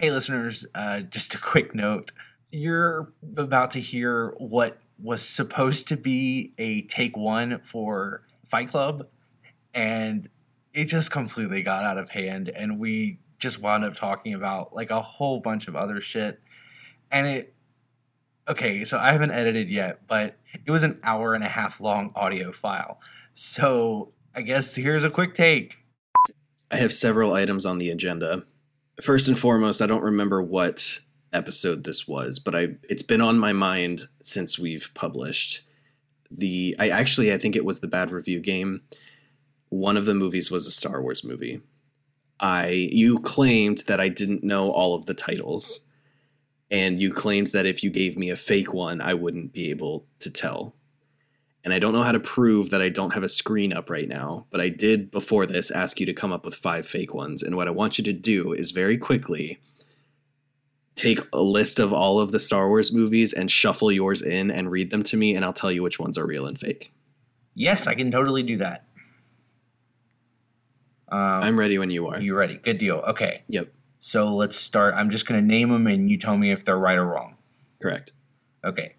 Hey, listeners, uh, just a quick note. You're about to hear what was supposed to be a take one for Fight Club, and it just completely got out of hand. And we just wound up talking about like a whole bunch of other shit. And it, okay, so I haven't edited yet, but it was an hour and a half long audio file. So I guess here's a quick take. I have several items on the agenda. First and foremost, I don't remember what episode this was, but I it's been on my mind since we've published. The I actually I think it was the bad review game. One of the movies was a Star Wars movie. I you claimed that I didn't know all of the titles and you claimed that if you gave me a fake one I wouldn't be able to tell. And I don't know how to prove that I don't have a screen up right now, but I did before this ask you to come up with five fake ones. And what I want you to do is very quickly take a list of all of the Star Wars movies and shuffle yours in and read them to me, and I'll tell you which ones are real and fake. Yes, I can totally do that. Um, I'm ready when you are. You ready? Good deal. Okay. Yep, So let's start. I'm just going to name them and you tell me if they're right or wrong. correct. Okay.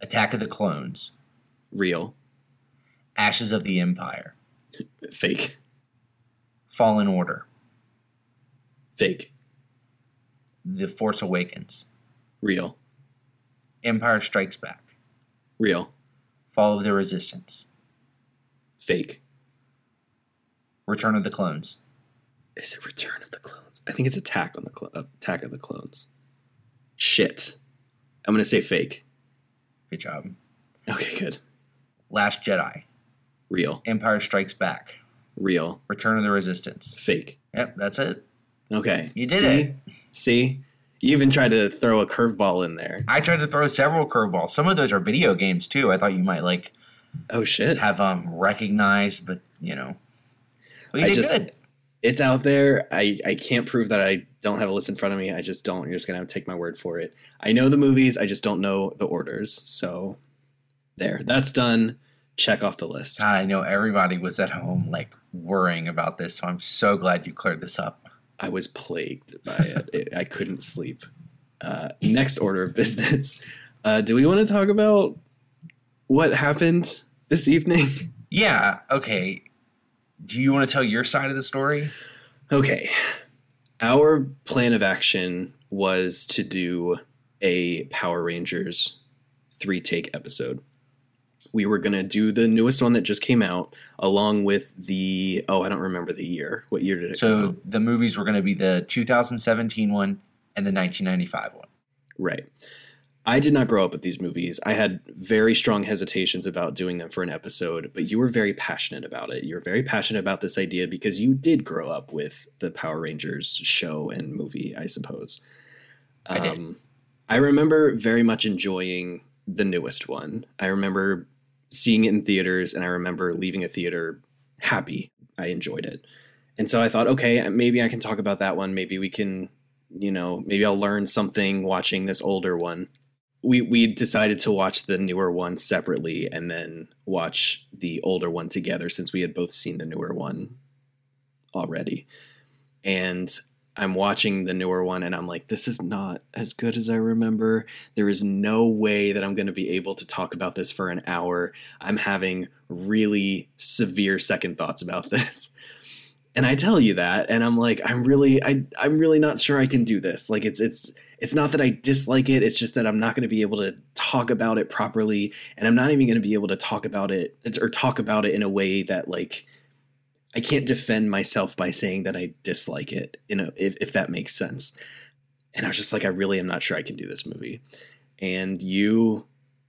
Attack of the Clones, Real, Ashes of the Empire, fake, Fallen Order, fake, The Force Awakens, real, Empire Strikes Back, real, Fall of the Resistance, fake. Return of the Clones, Is it Return of the Clones? I think it's Attack on the Clo- uh, Attack of the Clones. Shit. I'm gonna say fake. Good job, Okay, good. Last Jedi, Real, Empire Strikes Back, real, Return of the Resistance. fake. Yep, that's it. Okay, You did See? it. See, you even tried to throw a curveball in there. I tried to throw several curveballs. Some of those are video games too. I thought you might like Oh shit! have um recognized, but you know, well, you I did just- good. It's out there. I I can't prove that I don't have a list in front of me. I just don't. You're just gonna have to take my word for it. I know the movies. I just don't know the orders. So there, that's done. Check off the list. I know everybody was at home like worrying about this, so I'm so glad you cleared this up. I was plagued by it. it I couldn't sleep. Uh, next order of business. Uh, do we want to talk about what happened this evening? Yeah, okay. Do you want to tell your side of the story? Okay. Our plan of action was to do a Power Rangers three take episode. We were going to do the newest one that just came out, along with the. Oh, I don't remember the year. What year did it come So the movies were going to be the 2017 one and the 1995 one. Right. I did not grow up with these movies. I had very strong hesitations about doing them for an episode, but you were very passionate about it. You're very passionate about this idea because you did grow up with the Power Rangers show and movie, I suppose. I did. Um, I remember very much enjoying the newest one. I remember seeing it in theaters and I remember leaving a theater happy. I enjoyed it. And so I thought, okay, maybe I can talk about that one. Maybe we can, you know, maybe I'll learn something watching this older one. We we decided to watch the newer one separately and then watch the older one together since we had both seen the newer one already. And I'm watching the newer one and I'm like, this is not as good as I remember. There is no way that I'm going to be able to talk about this for an hour. I'm having really severe second thoughts about this. And I tell you that and I'm like, I'm really I I'm really not sure I can do this. Like it's it's it's not that I dislike it, it's just that I'm not going to be able to talk about it properly and I'm not even going to be able to talk about it or talk about it in a way that like I can't defend myself by saying that I dislike it, You know, if, if that makes sense. And I was just like, I really am not sure I can do this movie. And you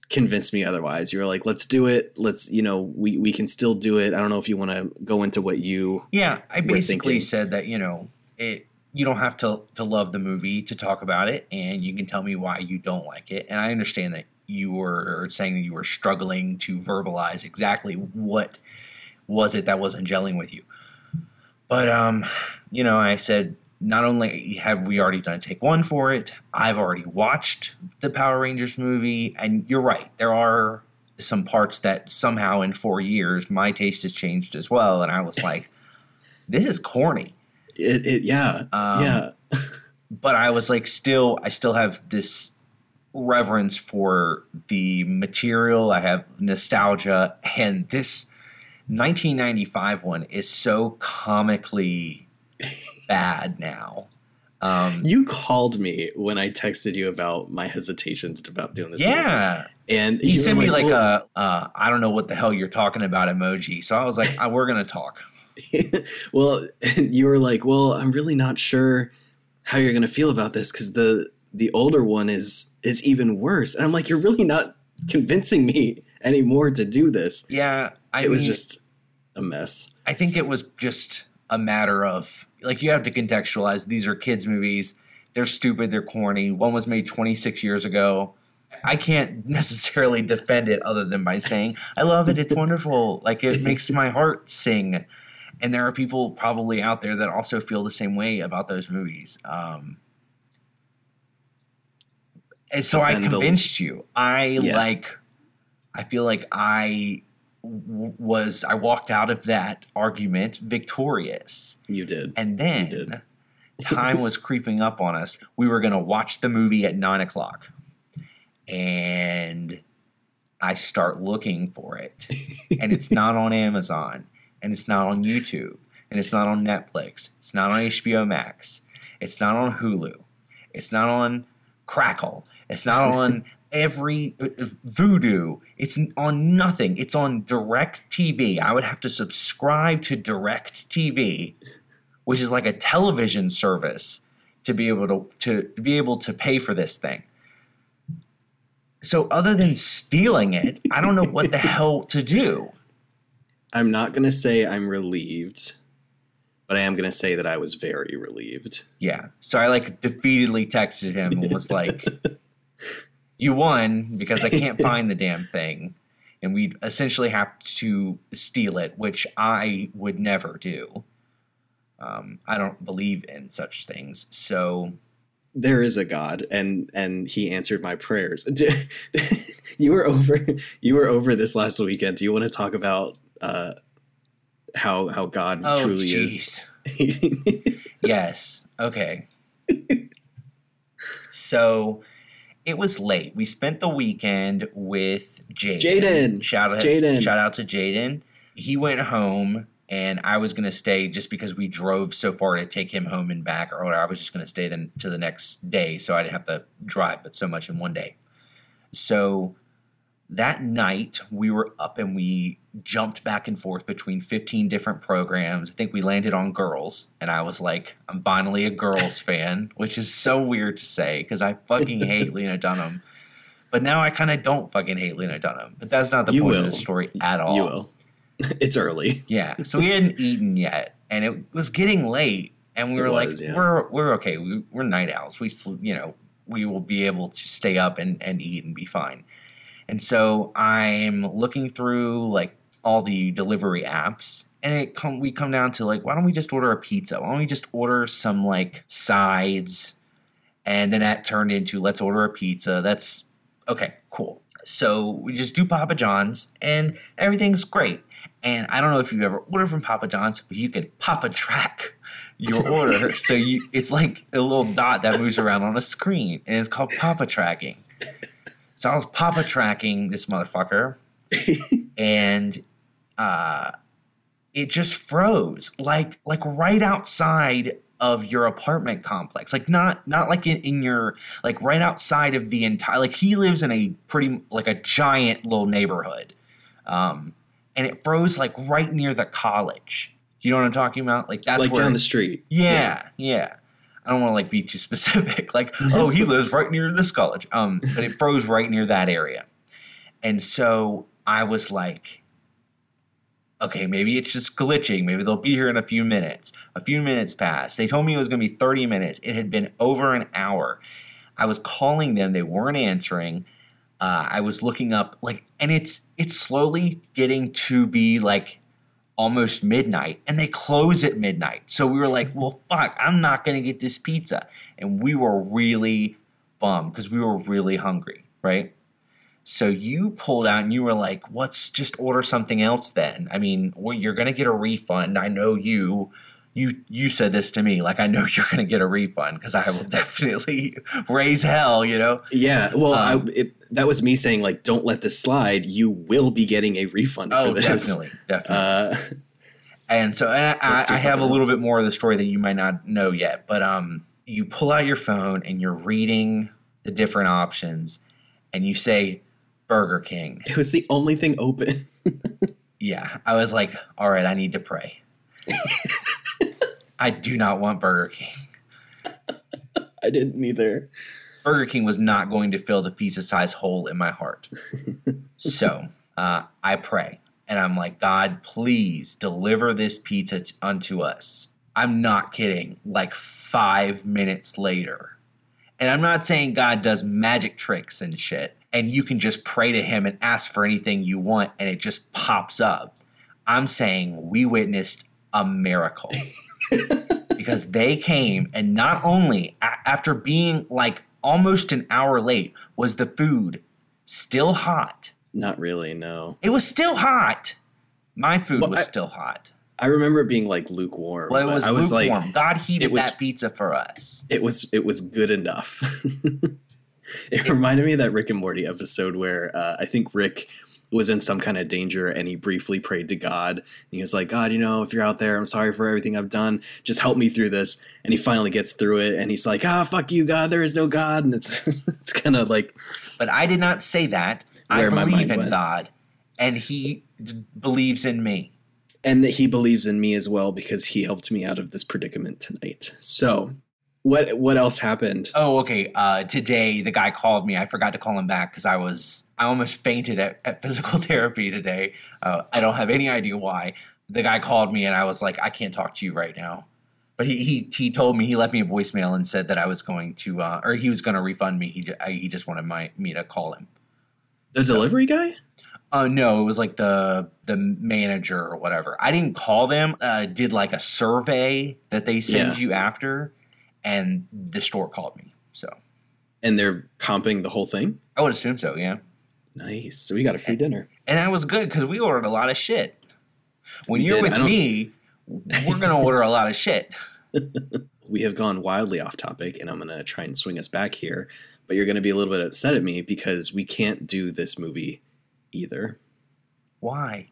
convinced me otherwise. You were like, let's do it. Let's, you know, we, we can still do it. I don't know if you want to go into what you. Yeah, I basically said that, you know, it you don't have to to love the movie to talk about it and you can tell me why you don't like it. And I understand that you were saying that you were struggling to verbalize exactly what was it that wasn't gelling with you. But um, you know, I said not only have we already done a take one for it, I've already watched the Power Rangers movie, and you're right. There are some parts that somehow in four years my taste has changed as well, and I was like, this is corny. It, it yeah. Um, yeah. but I was like, still, I still have this reverence for the material. I have nostalgia, and this 1995 one is so comically bad now. Um, You called me when I texted you about my hesitations about doing this. movie. yeah, And he sent me like "Well, a uh, I don't know what the hell you're talking about emoji. So I was like, "Ah, we're gonna talk. well, and you were like, "Well, I'm really not sure how you're going to feel about this cuz the the older one is is even worse." And I'm like, "You're really not convincing me anymore to do this." Yeah, I it was mean, just a mess. I think it was just a matter of like you have to contextualize. These are kids' movies. They're stupid. They're corny. One was made 26 years ago. I can't necessarily defend it other than by saying I love it. It's wonderful. Like it makes my heart sing. And there are people probably out there that also feel the same way about those movies. Um, and so I convinced you. I Yeah. like. I feel like I w- was. I walked out of that argument victorious. You did. And did. then time was creeping up on us. We were going to watch the movie at nine o'clock. And I start looking for it. And it's not on Amazon. And it's not on YouTube. And it's not on Netflix. It's not on HBO Max. It's not on Hulu. It's not on Crackle. It's not on every uh, Vudu. It's on nothing. It's on DirecTV. I would have to subscribe to DirecTV, which is like a television service, to be able to, to, to be able to pay for this thing. So other than stealing it, I don't know what the hell to do. I'm not going to say I'm relieved, but I am going to say that I was very relieved. Yeah. So I like defeatedly texted him and was like, You won because I can't find the damn thing. And we essentially have to steal it, which I would never do. Um, I don't believe in such things. So There is a God, and and He answered my prayers. you were over. You were over this last weekend. Do you want to talk about uh, how how God oh truly jeez. is? yes. Okay. so it was late. We spent the weekend with Jaden. Jaden. Shout out Jaden. shout out to Jaden. He went home and I was gonna stay just because we drove so far to take him home and back, or I was just gonna stay then to the next day so I didn't have to drive but so much in one day. So that night we were up and we jumped back and forth between 15 different programs. I think we landed on girls, and I was like, I'm finally a girls fan, which is so weird to say because I fucking hate Lena Dunham. But now I kind of don't fucking hate Lena Dunham. But that's not the You point of the story at all. You will. It's early. Yeah. So we hadn't eaten yet, and it was getting late, and we It were like, yeah. "We're we're okay. We, we're night owls. We you know we will be able to stay up and and eat and be fine." And so I'm looking through like all the delivery apps, and it come we come down to like, why don't we just order a pizza? Why don't we just order some like sides? And then that turned into let's order a pizza. That's okay, cool. So we just do Papa John's, and everything's great. And I don't know if you've ever ordered from Papa John's, but you can Papa track your order. so you it's like a little dot that moves around on a screen, and it's called Papa tracking. So I was Papa tracking this motherfucker, and uh, it just froze, like like right outside of your apartment complex, like not not like in, in your like right outside of the entire. Like he lives in a pretty like a giant little neighborhood, um, and it froze like right near the college. You know what I'm talking about? Like that's like where down the street. yeah, yeah. I don't want to like be too specific. Like, oh, he lives right near this college. Um, but it froze right near that area. And so I was like, okay, maybe it's just glitching. Maybe they'll be here in a few minutes. A few minutes passed. They told me it was going to be 30 minutes. It had been over an hour. I was calling them, they weren't answering. Uh, I was looking up like, and it's it's slowly getting to be like almost midnight and they close at midnight. So we were like, well, fuck, I'm not going to get this pizza. And we were really bummed because we were really hungry, right? So you pulled out and you were like, let's just order something else then. I mean, well, you're going to get a refund. I know you. You you said this to me like I know you're going to get a refund because I will definitely raise hell, you know. Yeah, well, Um, I, it, that was me saying like, don't let this slide. You will be getting a refund Oh, for this. definitely, definitely. Uh, And so and I, I have a little else. bit more of the story that you might not know yet, but um, you pull out your phone and you're reading the different options, and you say Burger King. it was the only thing open. Yeah, I was like, all right, I need to pray. I do not want Burger King. I didn't either. Burger King was not going to fill the pizza size hole in my heart. so uh, I pray and I'm like, God, please deliver this pizza t- unto us. I'm not kidding. Like five minutes later. And I'm not saying God does magic tricks and shit, and you can just pray to Him and ask for anything you want and it just pops up. I'm saying we witnessed a miracle because they came and not only after being like almost an hour late was the food still hot Not really. No, it was still hot my food Well, was I- still hot I remember it being like lukewarm. well it was I was lukewarm like, god heated it was- that pizza for us it was it was good enough. it reminded me of that Rick and Morty episode where uh, I think Rick was in some kind of danger and he briefly prayed to God. And he was like, God, you know, if you're out there, I'm sorry for everything I've done. Just help me through this. And he finally gets through it and he's like, ah, fuck you, God. There is no God. And it's it's kind of like, but i did not say that i believe in went. god and he d- believes in me and he believes in me as well because he helped me out of this predicament tonight. So, what what else happened? Oh, okay. Uh, today the guy called me. I forgot to call him back because I was I almost fainted at, at physical therapy today. Uh, I don't have any idea why. The guy called me and I was like, I can't talk to you right now. But he he, he told me he left me a voicemail and said that I was going to uh, or he was going to refund me. He I, he just wanted my me to call him. The delivery guy? Uh, no, it was like the the manager or whatever. I didn't call them. Uh, did like a survey that they send Yeah. you after, and the store called me. So And they're comping the whole thing? I would assume so. Yeah. Nice. So we got a free dinner. And that was good because we ordered a lot of shit. When We you're did. With me, we're gonna order a lot of shit. we have gone wildly off topic and I'm to try and swing us back here, but you're to be a little bit upset at me because we can't do this movie either Why?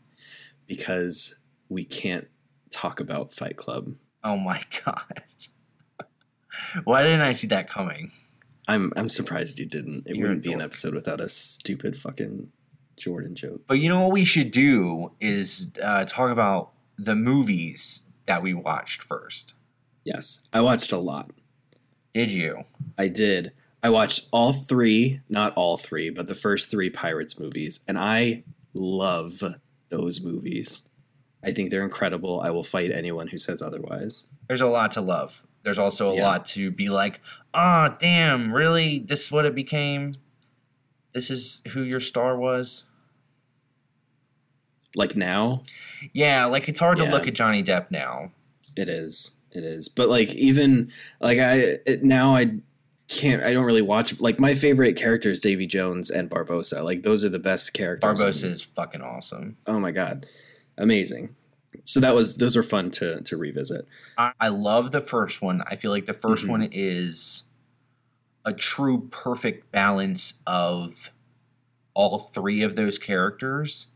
because we can't talk about Fight Club. Oh my god! Why didn't I see that coming? I'm I'm surprised you didn't. It You're wouldn't be an episode without a stupid fucking Jordan joke. But you know what we should do is uh, talk about the movies that we watched first. Yes, I watched a lot. Did you? I did. I watched all three, not all three, but the first three Pirates movies, and I love those movies. I think they're incredible. I will fight anyone who says otherwise. There's a lot to love. There's also a Yeah. lot to be like, oh damn, really? This is what it became. This is who your star was. Like now, Yeah, like it's hard to look at Johnny Depp now. it is. It is. But like even like I it, now I can't I don't really watch like my favorite character is Davy Jones and Barbossa. Like those are the best characters. Barbossa is fucking awesome. Oh my god. Amazing. So that was those are fun to to revisit. I, I love the first one. I feel like the 1st Mhm. one is a true perfect balance of all three of those characters.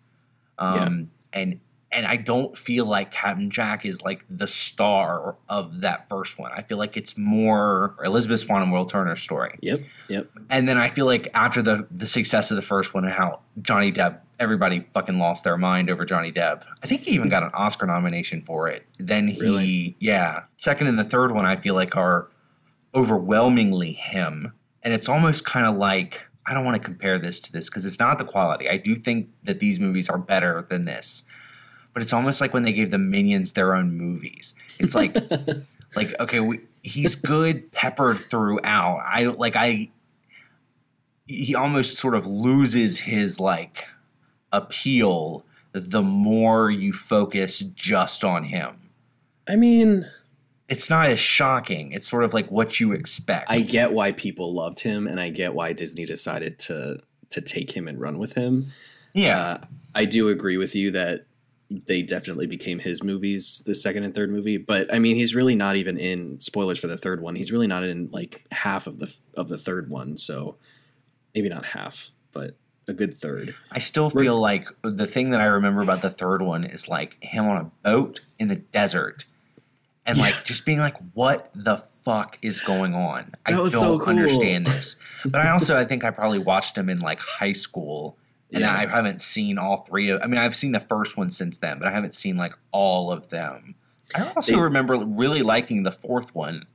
Um, and and I don't feel like Captain Jack is like the star of that first one. I feel like it's more Elizabeth Swann and Will Turner story. Yep. Yep. And then I feel like after the the success of the first one and how Johnny Depp, everybody fucking lost their mind over Johnny Depp. I think he even got an Oscar nomination for it. Then he, Really? yeah, second and the third one I feel like are overwhelmingly him, and it's almost kind of like I don't want to compare this to this because it's not the quality. I do think that these movies are better than this, but it's almost like when they gave the Minions their own movies. It's like like okay we, he's good peppered throughout. I don't like i he almost sort of loses his like appeal the more you focus just on him. I mean, it's not as shocking. It's sort of like what you expect. I get why people loved him, and I get why Disney decided to to take him and run with him. yeah. Uh, I do agree with you that they definitely became his movies, the second and third movie. But I mean, he's really not even in spoilers for the third one. He's really not in like half of the of the third one. So maybe not half, but a good third. I still feel like the thing that I remember about the third one is like him on a boat in the desert and Yeah. like just being like, what the fuck is going on? I don't so cool. understand this. But I also, I think I probably watched him in like high school and Yeah. I haven't seen all three of, I mean, I've seen the first one since then, but I haven't seen like all of them. I also They- remember really liking the fourth one.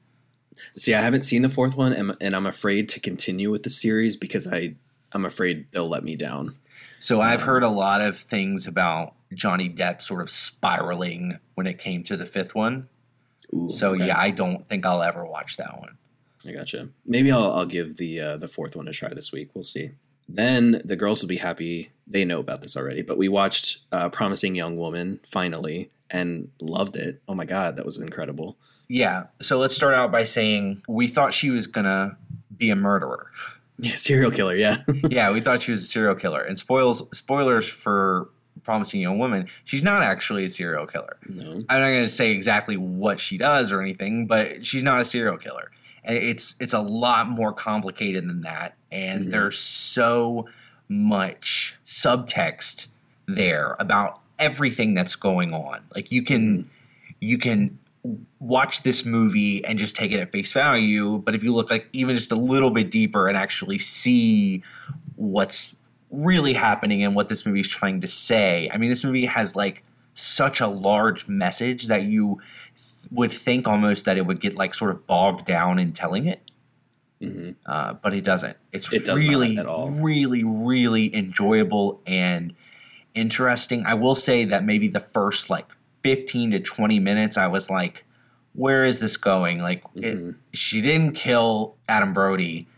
See, I haven't seen the fourth one, and, and I'm afraid to continue with the series because I I'm afraid they'll let me down. So I've Um, heard a lot of things about Johnny Depp sort of spiraling when it came to the fifth one. Ooh, So okay. yeah, I don't think I'll ever watch that one. I gotcha. Maybe I'll I'll give the uh, the fourth one a try this week. We'll see. Then the girls will be happy. They know about this already, but we watched uh, "Promising Young Woman" finally and loved it. Oh my god, that was incredible. Yeah. So let's start out by saying we thought she was gonna be a murderer. Yeah, serial killer. Yeah, yeah, we thought she was a serial killer. And spoils spoilers for Promising Young Woman, she's not actually a serial killer. no, I'm not gonna say exactly what she does or anything, but she's not a serial killer. It's it's a lot more complicated than that. And Mhm. there's so much subtext there about everything that's going on. Like you can you can watch this movie and just take it at face value, but if you look like even just a little bit deeper and actually see what's really happening and what this movie is trying to say. I mean, this movie has like such a large message that you would think almost that it would get like sort of bogged down in telling it hmm uh, but it doesn't. It's It really, really, really enjoyable and interesting. I will say that maybe the first like 15 to 20 minutes, I was like, where is this going? Like, it, Mhm. she didn't kill Adam Brody.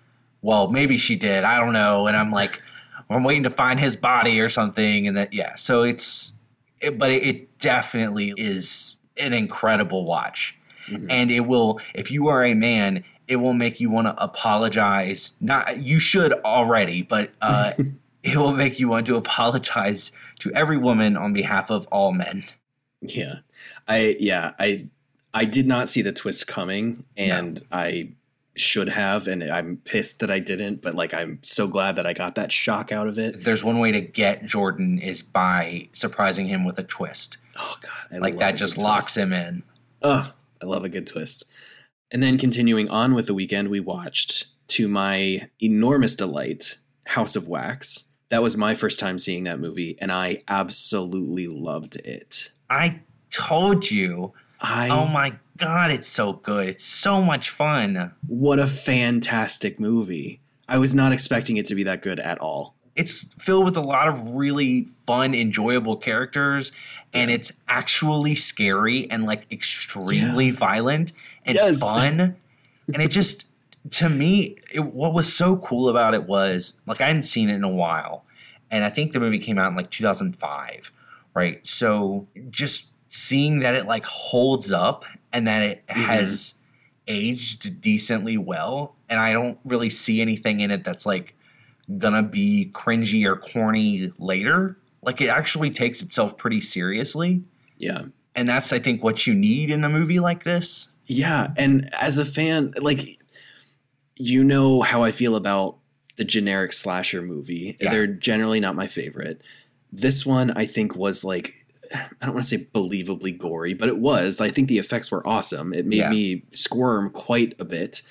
Well, maybe she did. I don't know. And I'm like, I'm waiting to find his body or something. And that, yeah. So it's, it, but it, it definitely is an incredible watch Mhm. and it will if you are a man it will make you want to apologize not you should already but uh, it will make you want to apologize to every woman on behalf of all men Yeah. I yeah, I I did not see the twist coming and I should have and I'm pissed that I didn't, but like I'm so glad that I got that shock out of it. if there's one way to get jordan is by surprising him with a twist Oh god. I like that just locks twist. him in Oh, I love a good twist. And then continuing on with the weekend, we watched to my enormous delight House of Wax. That was my first time seeing that movie and I absolutely loved it. i told you I oh my god it's so good it's so much fun what a fantastic movie. I was not expecting it to be that good at all. it's filled with a lot of really fun, enjoyable characters, and it's actually scary and like extremely violent and Yes. fun. and it just, to me, it, what was so cool about it was like I hadn't seen it in a while, and I think the movie came out in like 2005, right? So just seeing that it like holds up and that it Mhm. has aged decently well, and I don't really see anything in it that's like gonna be cringy or corny later. Like it actually takes itself pretty seriously. Yeah. And that's I think what you need in a movie like this. Yeah, and as a fan, like you know how I feel about the generic slasher movie. Yeah. They're generally not my favorite. This one I think was like I don't want to say believably gory, but it was. I think the effects were awesome. It made Yeah. me squirm quite a bit.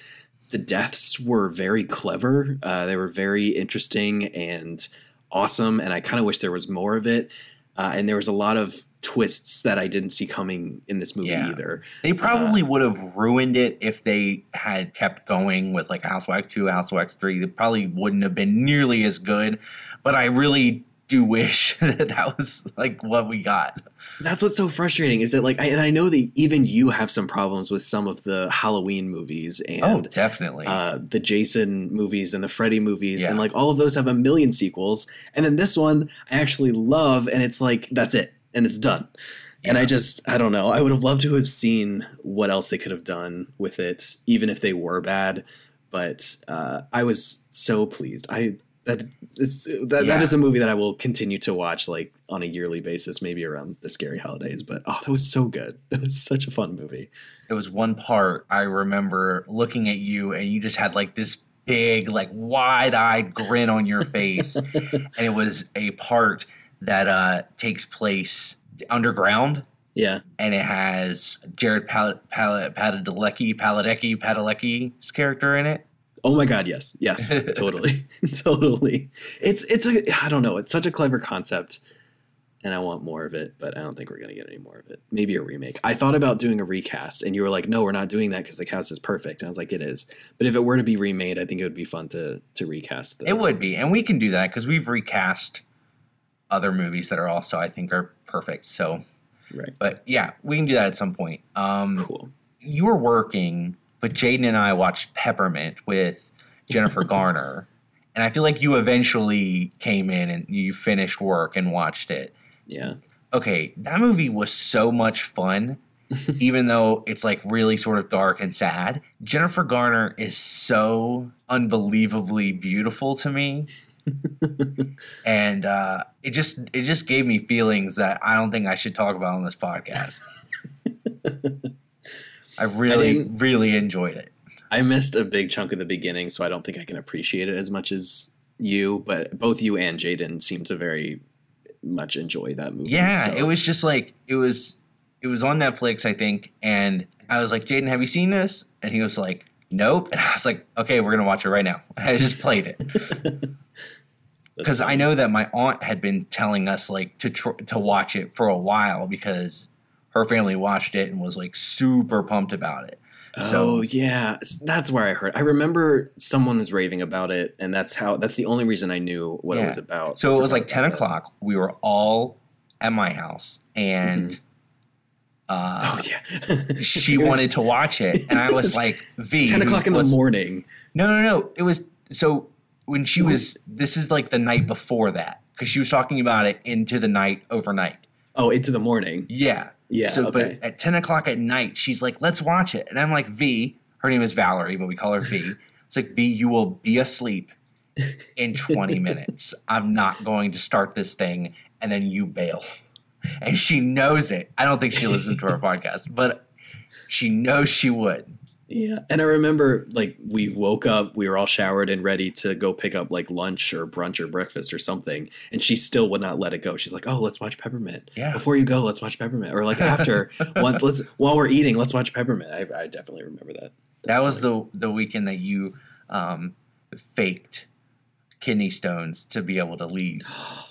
The deaths were very clever. Uh, they were very interesting and awesome, and I kind of wish there was more of it. Uh, and there was a lot of twists that I didn't see coming in this movie Yeah. either. They probably would have ruined it if they had kept going with like House of Wax 2, House of Wax 3. It probably wouldn't have been nearly as good. But I really do wish that that was like what we got. That's what's so frustrating is that like, I, and I know that even you have some problems with some of the Halloween movies and oh, definitely. uh, the Jason movies and the Freddy movies, Yeah. and like all of those have a million sequels, and then this one I actually love, and it's like that's it, and it's done. And I just, I don't know. I would have loved to have seen what else they could have done with it, even if they were bad. But uh, I was so pleased. I that it's that, Yeah. that is a movie that I will continue to watch like on a yearly basis, maybe around the scary holidays. But oh, that was so good. That was such a fun movie. It was one part I remember looking at you, and you just had like this big, like wide eyed grin on your face. and it was a part that uh, takes place underground. Yeah. and it has Jared Pal- Pal- Padalecki, Padalecki, Padalecki's character in it. Oh my god, yes. Yes. totally. totally. It's it's a I don't know, it's such a clever concept and I want more of it, but I don't think we're going to get any more of it. Maybe a remake. I thought about doing a recast and you were like, "No, we're not doing that cuz the cast is perfect." And I was like, "It is." But if it were to be remade, I think it would be fun to to recast the It would be, and we can do that because we've recast other movies that are also, I think, are perfect. So, Right. but yeah, we can do that at some point. Um, Cool. You were working, but Jaden and I watched Peppermint with Jennifer Garner, and I feel like you eventually came in and you finished work and watched it. Yeah. okay, that movie was so much fun, even though it's like really sort of dark and sad. Jennifer Garner is so unbelievably beautiful to me. and uh, it just it just gave me feelings that I don't think I should talk about on this podcast. I really didn't- really enjoyed it. I missed a big chunk of the beginning, so I don't think I can appreciate it as much as you, but both you and Jaden seem to very much enjoy that movie. Yeah, so- it was just like it was it was on Netflix, I think, and I was like, Jaden, have you seen this? And he was like, Nope. And I was like, Okay, we're gonna watch it right now. And I just played it because I know that my aunt had been telling us like to tr- to watch it for a while because her family watched it and was like super pumped about it. Oh So- yeah, that's where I heard. I remember someone was raving about it, and that's how. That's the only reason I knew what it was about. So it was like ten about it. o'clock. We were all at my house, and uh, Oh yeah, she was wanted to watch it, and I was like, "V, ten o'clock in the what's- morning. No, no, no. It was so when she was. This is like the night before that because she was talking about it into the night overnight. Oh, into the morning. Yeah. Yeah. So, okay. but at ten o'clock at night, she's like, "Let's watch it," and I'm like, "V." Her name is Valerie, but we call her V. It's like V. You will be asleep in 20 minutes. I'm not going to start this thing, and then you bail. And she knows it. I don't think she listens to our podcast, but she knows she would. Yeah, and I remember like we woke up, we were all showered and ready to go pick up like lunch or brunch or breakfast or something, and she still would not let it go. She's like, "Oh, let's watch Peppermint. Yeah. Before you go, let's watch Peppermint." Or like after, once let's while we're eating, let's watch Peppermint. I, I definitely remember that. that was the the weekend that you um, faked kidney stones to be able to leave.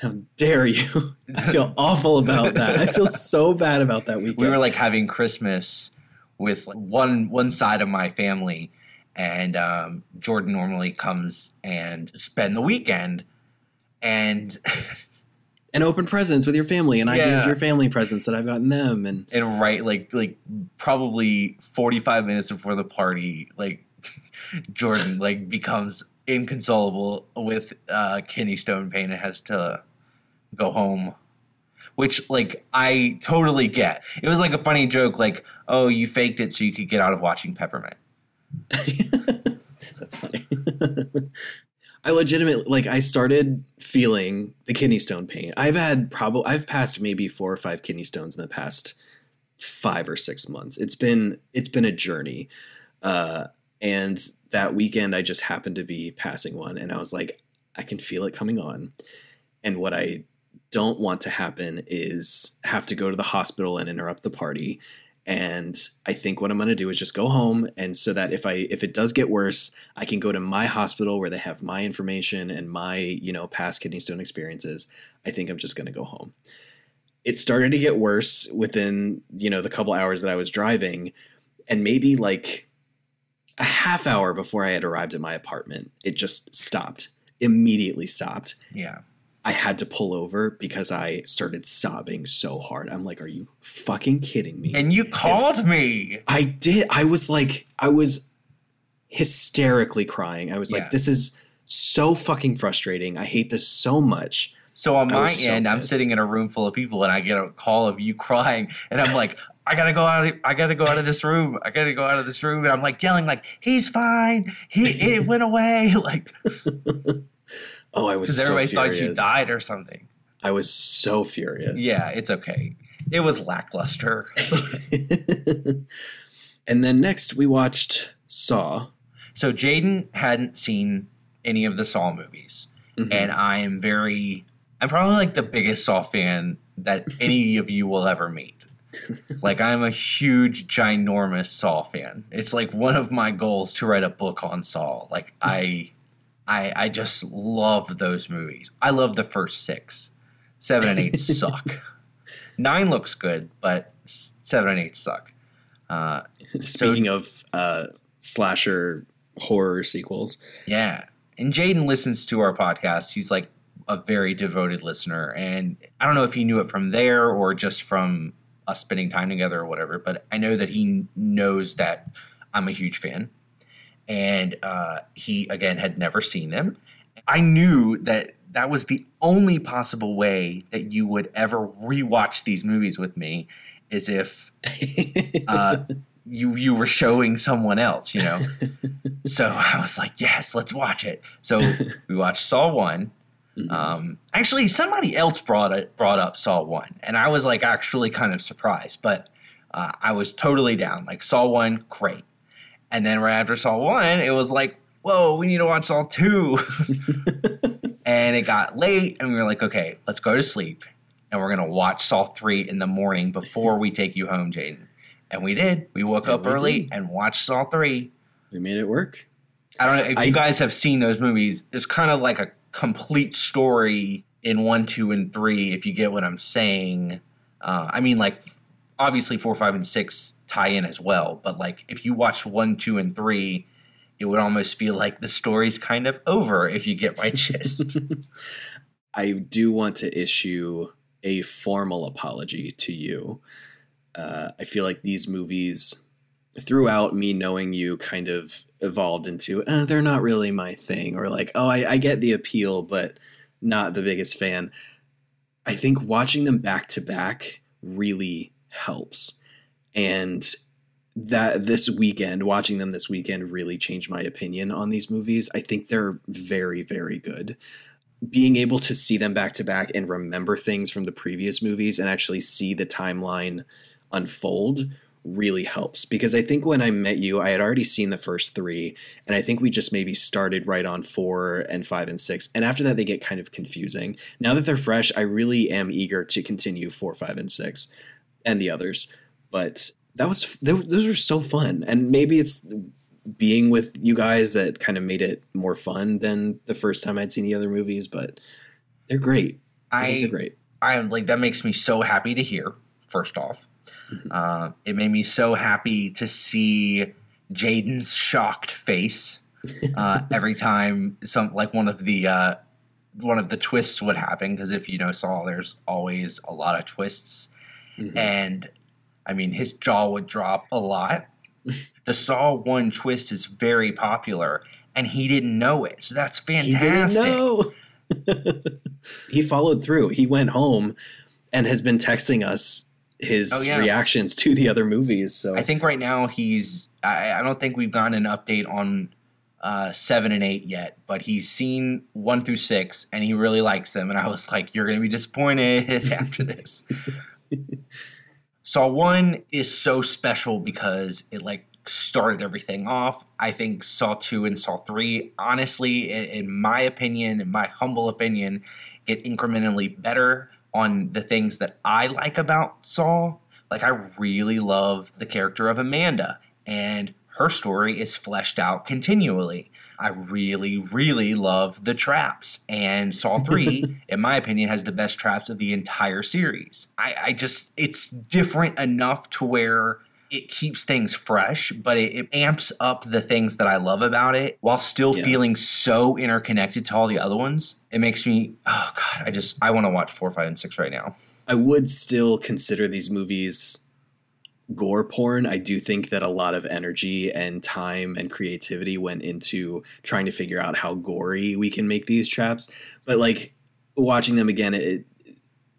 How dare you? How dare you? I feel awful about that. I feel so bad about that weekend. We were like having Christmas with like, one one side of my family, and um, Jordan normally comes and spend the weekend, and and open presents with your family, and I Yeah. give your family presents that I've gotten them, and and right like like probably forty five minutes before the party, like Jordan like becomes inconsolable with uh, kidney stone pain and has to go home. Which like I totally get. It was like a funny joke, like, "Oh, you faked it so you could get out of watching Peppermint." That's funny. I legitimately like I started feeling the kidney stone pain. I've had probably I've passed maybe four or five kidney stones in the past five or six months. It's been it's been a journey. Uh and that weekend I just happened to be passing one and I was like, I can feel it coming on. And what I don't want to happen is have to go to the hospital and interrupt the party. And i think what i'm going to do is just go home and so that if i if it does get worse i can go to my hospital where they have my information and my you know past kidney stone experiences. I think i'm just going to go home. It started to get worse within you know the couple hours that i was driving and maybe like a half hour before i had arrived at my apartment it just stopped immediately stopped. Yeah. I had to pull over because I started sobbing so hard. I'm like, are you fucking kidding me? And you called me. I did. I was like, I was hysterically crying. I was Yeah. like, this is so fucking frustrating. I hate this so much. So on my so end, I'm sitting in a room full of people and I get a call of you crying and I'm like, I gotta go out. Of, I gotta go out of this room. I gotta go out of this room. And I'm like yelling, like he's fine. He it went away. Like oh, I was because so everybody furious. thought you died or something. I was so furious. Yeah, it's okay. It was lackluster. So, and then next we watched Saw. so Jaden hadn't seen any of the Saw movies, Mhm. and I am very. I'm probably like the biggest Saw fan that any of you will ever meet. like I'm a huge, ginormous Saw fan. It's like one of my goals to write a book on Saw. Like I, I, I just love those movies. I love the first six. Seven and eight suck. Nine looks good, but seven and eight suck. Uh, Speaking of uh, slasher horror sequels, Yeah. And Jaden listens to our podcast. He's like a very devoted listener. And I don't know if he knew it from there or just from us spending time together or whatever, but I know that he knows that I'm a huge fan. And uh, he, again, had never seen them. I knew that that was the only possible way that you would ever rewatch these movies with me is if uh, you you were showing someone else, you know. so I was like, yes, let's watch it. So we watched Saw one. Mhm. Um, actually, somebody else brought it brought up Saw one, and I was like actually kind of surprised, but uh, I was totally down. Like Saw one, great. And then right after Saw one, it was like, whoa, we need to watch Saw two. and it got late, and we were like, okay, let's go to sleep, and we're gonna watch Saw three in the morning before we take you home, Jaden. And we did. We woke And up we early did. and watched Saw three. we made it work. I don't know if I- you guys have seen those movies. It's kind of like a complete story in one, two, and three. If you get what I'm saying, uh, I mean, like obviously four, five, and six tie in as well. But like if you watch one, two, and three, it would almost feel like the story's kind of over. If you get my gist. I do want to issue a formal apology to you. Uh, I feel like these movies, throughout me knowing you, kind of evolved into uh, they're not really my thing, or like, oh, I, I get the appeal, but not the biggest fan. I think watching them back to back really helps. And that this weekend, watching them this weekend really changed my opinion on these movies. I think they're very, very good being able to see them back to back and remember things from the previous movies and actually see the timeline unfold really helps because I think when I met you, I had already seen the first three, and I think we just maybe started right on four and five and six. And after that, they get kind of confusing. Now that they're fresh, I really am eager to continue four, five, and six and the others. But that was, they, those were so fun. And maybe it's being with you guys that kind of made it more fun than the first time I'd seen the other movies, but they're great. I, they're great. I am like that makes me so happy to hear. First off, Mhm. uh, it made me so happy to see Jaden's shocked face uh, every time some like one of the uh, one of the twists would happen. Because if you know Saw, there's always a lot of twists, Mhm. and I mean his jaw would drop a lot. the Saw one twist is very popular, and he didn't know it, so that's fantastic. He didn't know. he followed through. He went home and has been texting us his Oh, yeah. reactions to the other movies. So I think right now he's. I, I don't think we've gotten an update on uh, seven and eight yet, but he's seen one through six and he really likes them. And I was like, "You're going to be disappointed after this." Saw one is so special because it like started everything off. I think Saw two and Saw three, honestly, in, in my opinion, in my humble opinion, get incrementally better on the things that I like about Saw. Like I really love the character of Amanda and her story is fleshed out continually. I really, really love the traps. And Saw 3, in my opinion, has the best traps of the entire series. I, I just, it's different enough to where it keeps things fresh, but it, it amps up the things that I love about it while still Yeah. feeling so interconnected to all the other ones. It makes me, oh God, I just, I want to watch 4, 5, and 6 right now. I would still consider these movies gore porn. I do think that a lot of energy and time and creativity went into trying to figure out how gory we can make these traps. But like watching them again, it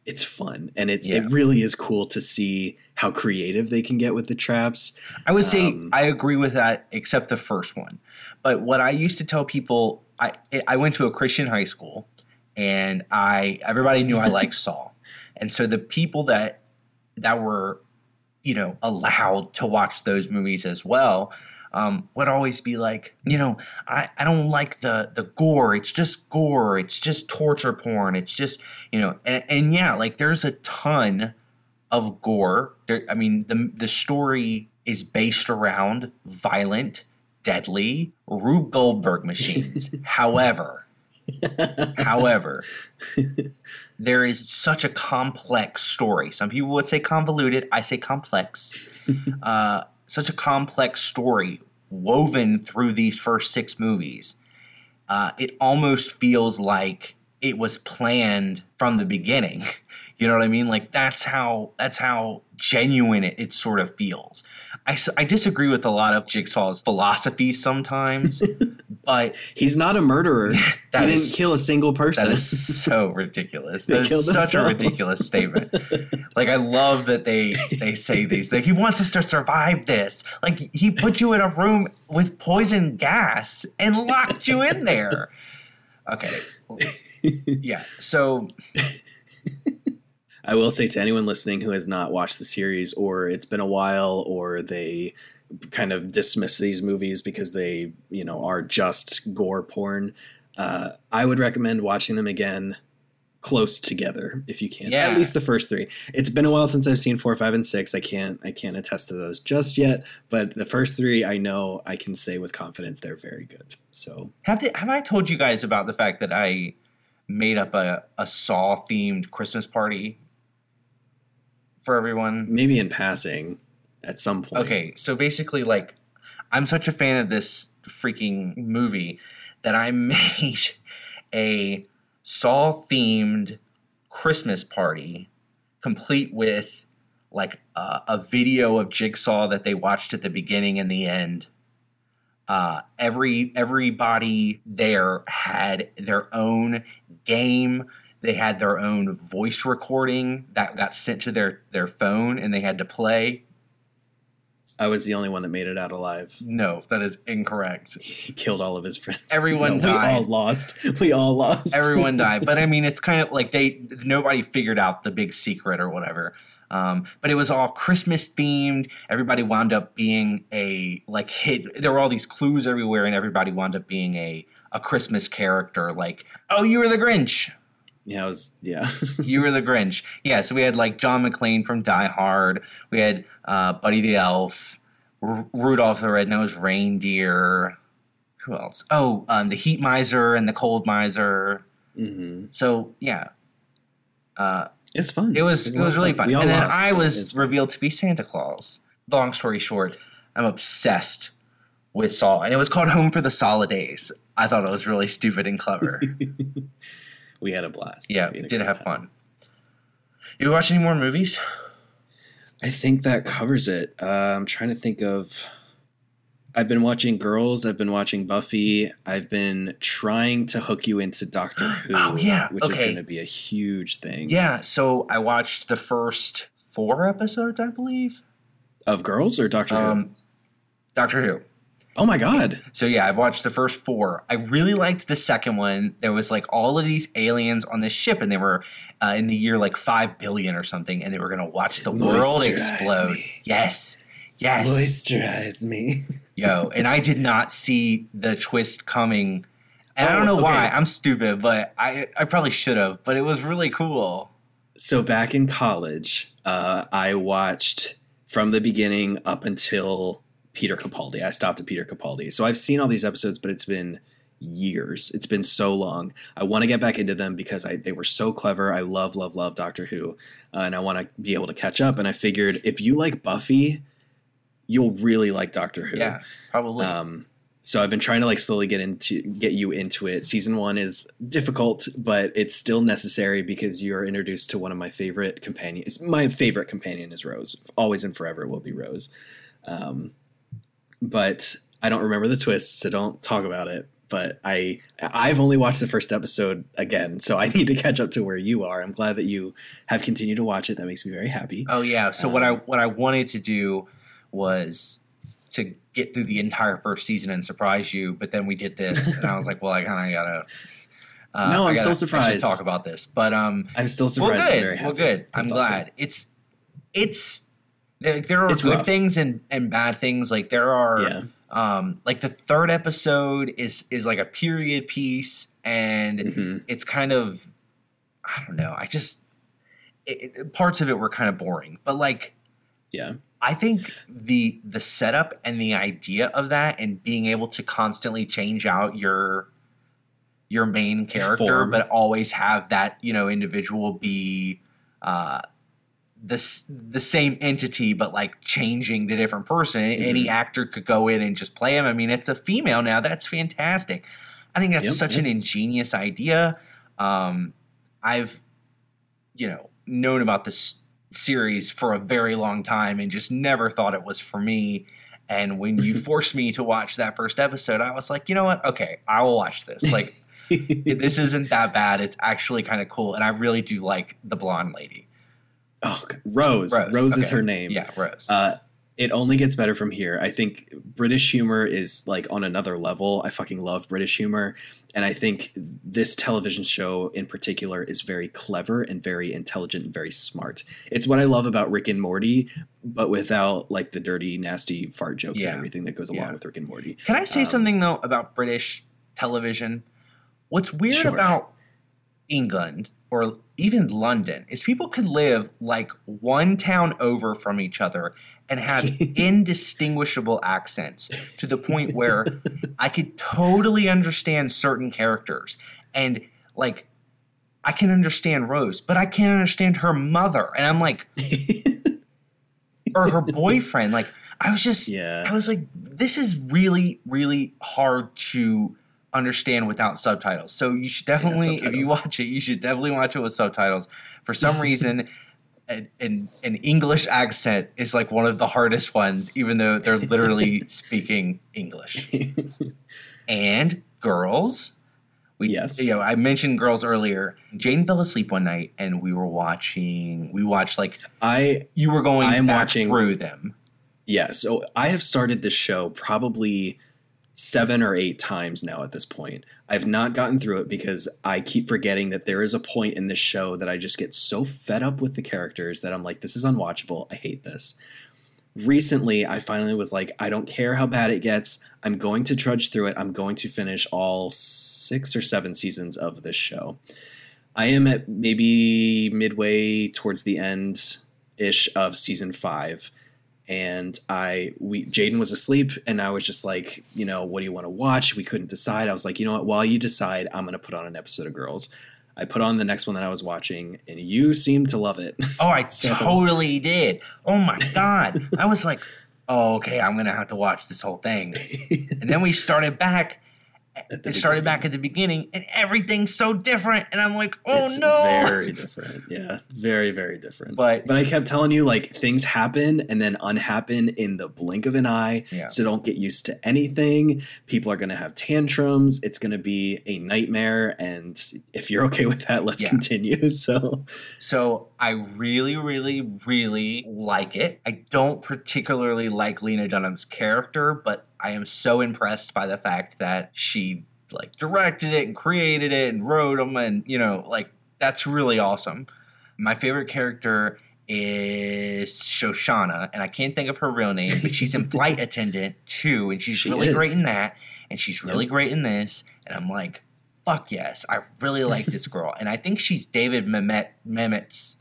it's fun and it's Yeah. it really is cool to see how creative they can get with the traps. I would say Um, I agree with that, except the first one. But what I used to tell people, I I went to a Christian high school, and I everybody knew I liked Saw, and so the people that that were, you know, allowed to watch those movies as well. Um, would always be like, you know, I, I don't like the the gore. It's just gore. It's just torture porn. It's just, you know, and, and yeah, like there's a ton of gore. There, I mean, the the story is based around violent, deadly Rube Goldberg machines. However, however, there is such a complex story. Some people would say convoluted. I say complex. Uh, such a complex story woven through these first six movies. Uh, it almost feels like it was planned from the beginning. You know what I mean? Like that's how that's how genuine it, it sort of feels. I, I disagree with a lot of Jigsaw's philosophy sometimes, but He's not a murderer. He is- didn't kill a single person. that is so ridiculous. That is such a ridiculous statement. Like I love that they they say these. Like he wants us to survive this. Like he put you in a room with poison gas and locked you in there. Okay. Yeah. So I will say to anyone listening who has not watched the series, or it's been a while, or they kind of dismiss these movies because they, you know, are just gore porn. Uh, I would recommend watching them again close together if you can. Yeah. At least the first three. It's been a while since I've seen four, five, and six. I can't I can't attest to those just yet. But the first three I know I can say with confidence they're very good. So have they, have I told you guys about the fact that I made up a, a Saw themed Christmas party for everyone? maybe in passing at some point. Okay, so basically, like, I'm such a fan of this freaking movie that I made a Saw themed Christmas party, complete with like uh, a video of Jigsaw that they watched at the beginning and the end. Uh, every everybody there had their own game. They had their own voice recording that got sent to their their phone, and they had to play. I was the only one that made it out alive. No, that is incorrect. He killed all of his friends. Everyone No, We died. all lost. We all lost. Everyone died, but I mean, it's kind of like they nobody figured out the big secret or whatever. Um, but it was all Christmas themed. Everybody wound up being a like hit. There were all these clues everywhere, and everybody wound up being a a Christmas character. Like, oh, you were the Grinch. Yeah, I was. Yeah. You were the Grinch. Yeah, so we had like John McClane from Die Hard. We had uh, Buddy the Elf, R- Rudolph the Red-Nosed Reindeer. Who else? Oh, um, the Heat Miser and the Cold Miser. hmm So yeah, uh, It's fun. it was it was really fun. All And then lost, I was revealed to be Santa Claus. Long story short, I'm obsessed with Saw, and it was called Home for the Solidays. I thought it was really stupid and clever. we had a blast. yeah, We did have time. fun. You watch any more movies? I think that covers it. Uh, I'm trying to think of. I've been watching Girls. I've been watching Buffy. I've been trying to hook you into Doctor Who. Oh, yeah, which is going to be a huge thing. Yeah, so I watched the first four episodes, I believe. Of Girls or Doctor Who? Um, Doctor Who. Oh my God! So yeah, I've watched the first four. I really liked the second one. There was like all of these aliens on this ship, and they were uh, in the year like five billion or something, and they were gonna watch the world explode. me. Yes, yes, Moisturize me. yo. And I did not see the twist coming, and I Oh, don't know why. I'm stupid, but I I probably should have. But it was really cool. So back in college, uh, I watched from the beginning up until Peter Capaldi. I stopped at Peter Capaldi. So I've seen all these episodes, but it's been years. It's been so long. I want to get back into them because I, they were so clever. I love, love, love Doctor Who, uh, and I want to be able to catch up. And I figured if you like Buffy, you'll really like Doctor Who. Yeah, probably. Um, so I've been trying to like slowly get into get you into it. Season one is difficult, but it's still necessary because you're introduced to one of my favorite companions. My favorite companion is Rose. Always and forever will be Rose. Um, but I don't remember the twist, so don't talk about it. but I I've only watched the first episode again, so I need to catch up to where you are. I'm glad that you have continued to watch it. That makes me very happy. Oh yeah. So what I Um, what I wanted to do was to get through the entire first season and surprise you, but then we did this, and I was like, well, I kind of gotta. Uh, No, I I'm still gotta- I should surprised. talk about this, but um, I'm still well, surprised. I'm good. very happy. Well, good. I'm That's awesome. glad. It's it's there, there are It's good rough. things and and bad things. Like there are Yeah. um like the third episode is is like a period piece and hmm it's kind of i don't know i just it, it- parts of it were kind of boring but like Yeah. i think the the setup and the idea of that and being able to constantly change out your your main character Form. but always have that you know individual be uh the, the same entity but like changing to different person. Any Mhm. actor could go in and just play him. I mean it's a female now. That's fantastic. I think that's Yep, such yep. an ingenious idea. Um i've you know known about this series for a very long time and just never thought it was for me. And when you forced me to watch that first episode i was like you know what? Okay i will watch this. Like this isn't that bad. It's actually kind of cool. And i really do like the blonde lady oh. Rose. Rose, Rose, is her name. yeah rose Uh, it only gets better from here. I think British humor is like on another level. I fucking love British humor. And I think this television show in particular is very clever and very intelligent and very smart. It's what I love about Rick and Morty, but without like the dirty, nasty fart jokes Yeah. and everything that goes along Yeah. with Rick and Morty. Can I say Um, something though about British television? What's weird Sure. about England or even London is people could live like one town over from each other and have indistinguishable accents to the point where I could totally understand certain characters and like I can understand Rose, but I can't understand her mother. And I'm like, or her boyfriend. Like I was just yeah. I was like, this is really, really hard to understand without subtitles. So you should definitely, if you watch it, you should definitely watch it with subtitles. For some reason, an, an, an English accent is like one of the hardest ones, even though they're literally speaking English. And girls, we, Yes. you know, I mentioned girls earlier. Jane fell asleep one night, and we were watching. We watched like I you were going I am watching- through them. Yeah, so I have started this show probably seven or eight times now at this point. I've not gotten through it because I keep forgetting that there is a point in this show that I just get so fed up with the characters that I'm like, this is unwatchable. I hate this. Recently, I finally was like, I don't care how bad it gets. I'm going to trudge through it. I'm going to finish all six or seven seasons of this show. I am at maybe midway towards the end ish of season five and I we Jaden was asleep and I was just like, you know, what do you want to watch? We couldn't decide. I was like, you know what, while you decide, I'm gonna put on an episode of Girls. I put on the next one that I was watching, and you seemed to love it. Oh, I So- totally did. Oh my god. I was like, oh, okay, I'm gonna have to watch this whole thing. And then we started back. The It started beginning. back at the beginning, and everything's so different. And I'm like, oh It's no. very different. Yeah, very very different. But But I kept telling you like things happen and then unhappen in the blink of an eye. yeah, So don't get used to anything. People are going to have tantrums. It's going to be a nightmare. And if you're okay with that, let's Yeah. continue. So so I really, really, really like it. I don't particularly like Lena Dunham's character, but I am so impressed by the fact that she like directed it and created it and wrote them, and you know, like that's really awesome. My favorite character is Shoshanna, and I can't think of her real name, but she's in Flight Attendant too, and she's She really is. great in that, and she's really Yep. great in this, and I'm like, fuck yes, I really like this girl, and I think she's David Mamet Mamet's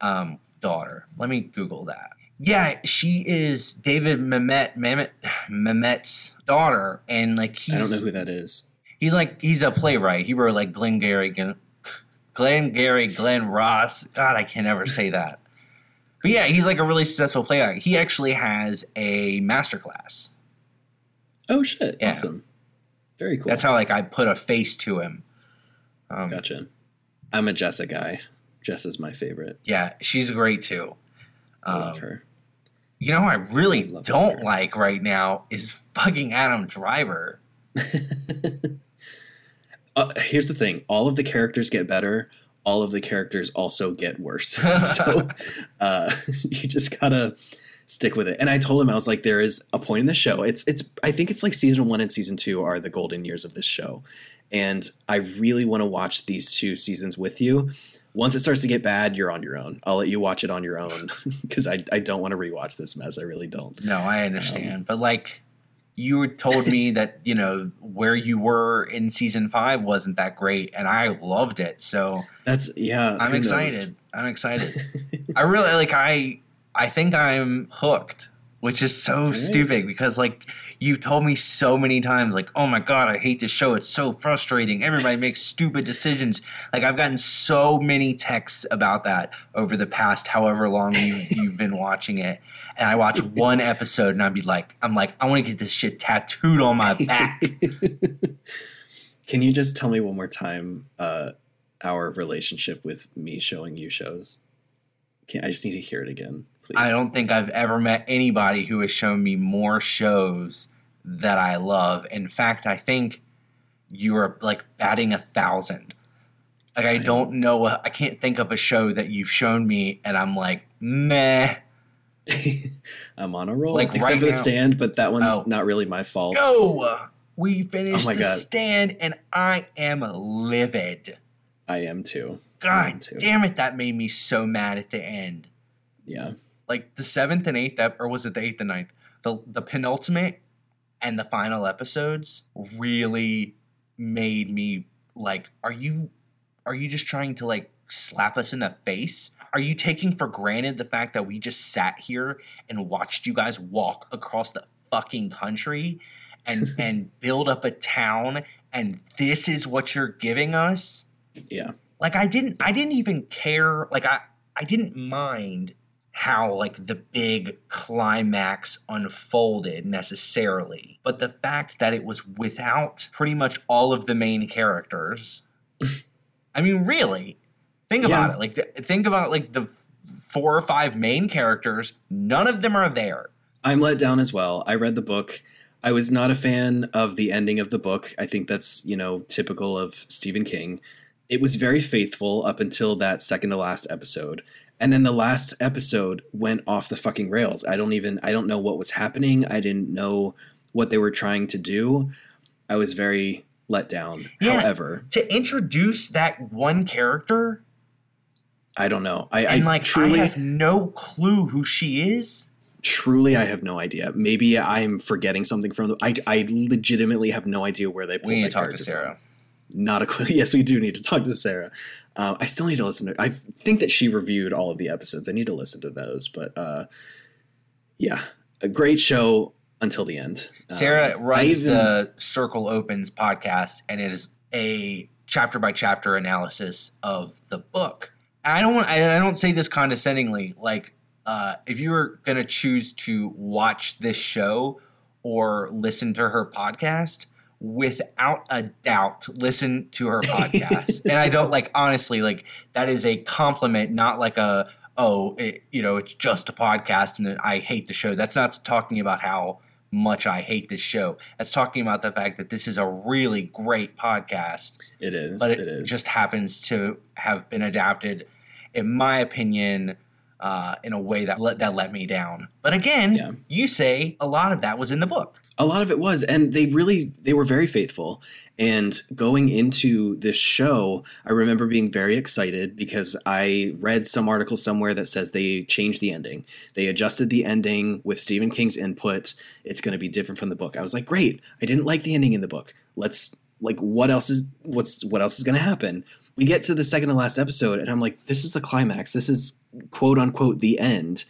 um, daughter. Let me Google that. Yeah, she is David Mamet Mamet Mamet's daughter, and like he's I don't know who that is. he's like he's a playwright. He wrote like Glengarry Glen, Glengarry Glen Ross. God, I can never say that. But yeah, he's like a really successful playwright. He actually has a master class. Oh shit! Yeah. Awesome. Very cool. That's how like I put a face to him. Um, Gotcha. I'm a Jessa guy. Jess is my favorite. Yeah, she's great too. I Um, love her. You know, who I really I don't her. like right now is fucking Adam Driver. uh, here's the thing. All of the characters get better. All of the characters also get worse. So uh, you just gotta stick with it. And i told him i was like there is a point in the show. It's it's i think it's like season one and season two are the golden years of this show. And i really want to watch these two seasons with you once it starts to get bad you're on your own i'll let you watch it on your own because I, I don't want to rewatch this mess i really don't No, I understand. Um, but like you told me that, you know, where you were in season five wasn't that great and I loved it. So that's yeah. I'm excited. I'm excited. I really like I I think I'm hooked, which is so right. stupid because like you've told me so many times like, "Oh my god, I hate this show. It's so frustrating. Everybody makes stupid decisions." Like I've gotten so many texts about that over the past however long you you've been watching it and I watch one episode and I'd be like, I'm like, I want to get this shit tattooed on my back. Can you just tell me one more time uh, our relationship with me showing you shows? Can I just need to hear it again, please? I don't think I've ever met anybody who has shown me more shows that I love. In fact, I think you're like batting a thousand. Like I don't know, I can't think of a show that you've shown me, and I'm like, meh I'm on a roll. Like Except right for the now. stand, but that one's oh. not really my fault. Go! We finished oh the God. stand, and I am livid. I am too. God am too. damn it! That made me so mad at the end. Yeah. Like the seventh and eighth, or was it the eighth and ninth? The the penultimate and the final episodes really made me like, are you are you just trying to like slap us in the face? Are you taking for granted the fact that we just sat here and watched you guys walk across the fucking country and and build up a town and this is what you're giving us? Yeah. Like I didn't I didn't even care like I I didn't mind how like the big climax unfolded necessarily but the fact that it was without pretty much all of the main characters i mean really Think about it. Like think about like the four or five main characters. None of them are there. I'm let down as well. I read the book. I was not a fan of the ending of the book. I think that's, you know, typical of Stephen King. It was very faithful up until that second to last episode. And then the last episode went off the fucking rails. I don't even I don't know what was happening. I didn't know what they were trying to do. I was very let down. Yeah, However, to introduce that one character I don't know. I, and I like truly, I have no clue who she is. Truly, I have no idea. Maybe I'm forgetting something from the. I, I legitimately have no idea where they. We need to talk to Sarah. From. Not a clue. Yes, we do need to talk to Sarah. Uh, I still need to listen to. I think that she reviewed all of the episodes. I need to listen to those. But uh, yeah, a great show until the end. Sarah um, runs even, the Circle Opens podcast, and it is a chapter by chapter analysis of the book I don't want. I don't say this condescendingly. Like, uh, if you were gonna choose to watch this show or listen to her podcast, without a doubt, listen to her podcast. and I don't like honestly like that is a compliment, not like a oh, it, you know, it's just a podcast and I hate the show. That's not talking about how much I hate this show. That's talking about the fact that this is a really great podcast. It is. But it, it is. just happens to have been adapted in my opinion, uh, in a way that let, that let me down. But again, yeah. you say a lot of that was in the book. A lot of it was, and they really they were very faithful. And going into this show, I remember being very excited because I read some article somewhere that says they changed the ending. They adjusted the ending with Stephen King's input. It's going to be different from the book. I was like, great. I didn't like the ending in the book. Let's like what else is what's what else is going to happen? we get to the second to last episode, and I'm like, this is the climax. This is quote unquote the end.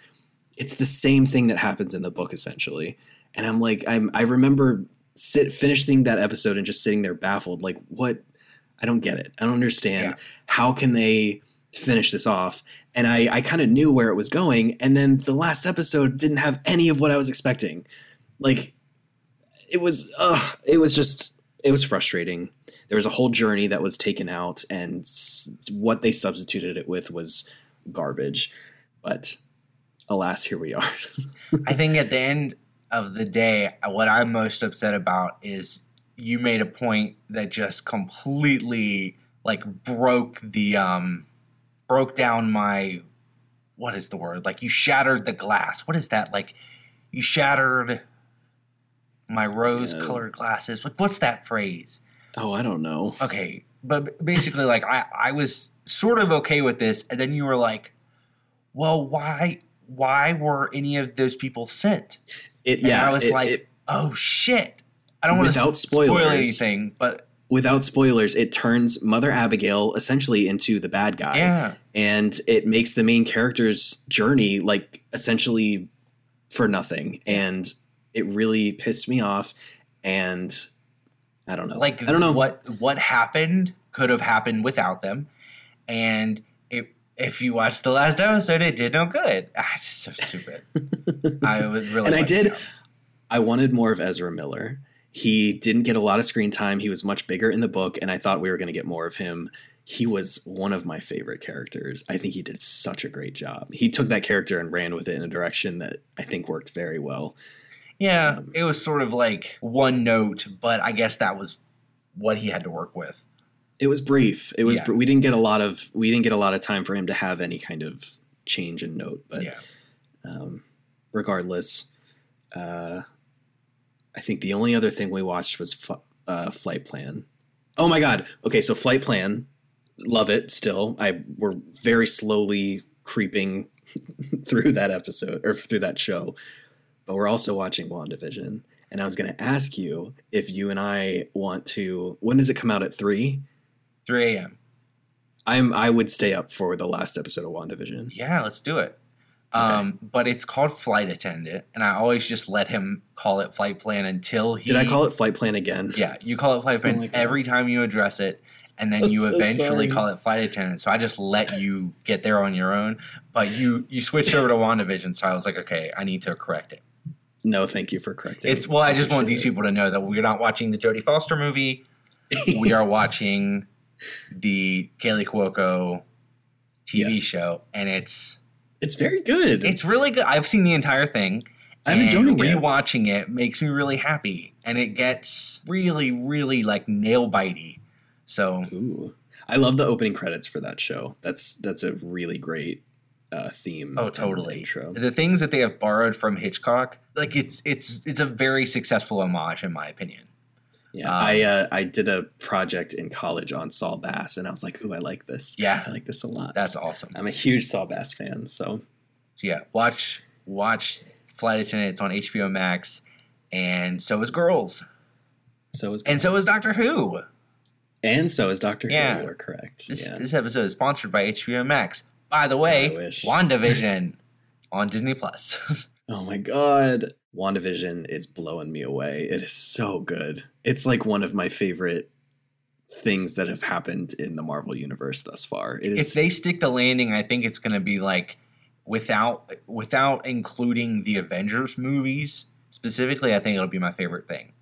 It's the same thing that happens in the book essentially. And I'm like, I'm I remember sit finishing that episode and just sitting there baffled, like, what I don't get it. I don't understand. Yeah. How can they finish this off? And I, I kind of knew where it was going. And then the last episode didn't have any of what I was expecting. Like it was uh it was just it was frustrating there was a whole journey that was taken out, and what they substituted it with was garbage. But alas, here we are. I think at the end of the day, what I'm most upset about is you made a point that just completely like broke the um broke down my what is the word? Like you shattered the glass. What is that? Like you shattered my rose colored glasses. Like what's that phrase? Oh, I don't know. Okay. But basically like I I was sort of okay with this and then you were like, "Well, why why were any of those people sent?" It And yeah, I was it- like, it- "Oh shit." I don't want to Without spoil anything, but without spoilers, it turns Mother Abigail essentially into the bad guy. yeah. and it makes the main character's journey like essentially for nothing and it really pissed me off and i don't know like i don't know what what happened could have happened without them and if you watch the last episode it did no good. Ah, it's so stupid. I was really And I did- down. i wanted more of ezra miller. He didn't get a lot of screen time. He was much bigger in the book and i thought we were going to get more of him. He was one of my favorite characters. I think he did such a great job. He took that character and ran with it in a direction that i think worked very well. Yeah um, it was sort of like one note but i guess that was what he had to work with It was brief. It was. Yeah. br- We didn't get a lot of. We didn't get a lot of time for him to have any kind of change in note. But yeah um, regardless, uh, I think the only other thing we watched was fu- uh, Flight Plan. Oh my god! Okay, so Flight Plan, love it. Still, I we're very slowly creeping through that episode or through that show, but we're also watching WandaVision. And I was going to ask you if you and I want to. When does it come out at three? 3 a.m I'm I would stay up for the last episode of WandaVision. yeah let's do it um, but it's called flight attendant and i always just let him call it flight plan until he Did I call it Flight Plan again? Yeah, you call it flight Oh my attendant God. every time you address it, and then I'm you so eventually sorry. call it flight attendant. So I just let you get there on your own. But you you switched over to WandaVision, so I was like, okay, I need to correct it. No, thank you for correcting. It's well, I just want these people to know that we're not watching the Jodie Foster movie. We are watching the Kaley Cuoco TV Yes. show, and it's It's very good. it's really good. I've seen the entire thing. I'm and enjoying it. rewatching it makes me really happy, and it gets really, really like nail bitey. So Ooh, I love the opening credits for that show. That's that's a really great uh, theme. Oh, totally. Intro. the things that they have borrowed from Hitchcock, like it's it's it's a very successful homage in my opinion. Yeah, I uh, I did a project in college on Saul Bass, and I was like, "Ooh, I like this. Yeah. I like this a lot." That's awesome. I'm a huge Saul Bass fan, so So yeah, watch watch Flight Attendant. It's on HBO Max, and so is Girls, so is and so is Doctor Who. and so is Doctor Yeah. Who. You are correct. This yeah. this episode is sponsored by HBO Max. By the way, WandaVision on Disney Plus. Oh my god. WandaVision is blowing me away. It is so good. It's like one of my favorite things that have happened in the Marvel universe thus far. It if they stick the landing, I think it's going to be like without without including the Avengers movies specifically. I think it'll be my favorite thing.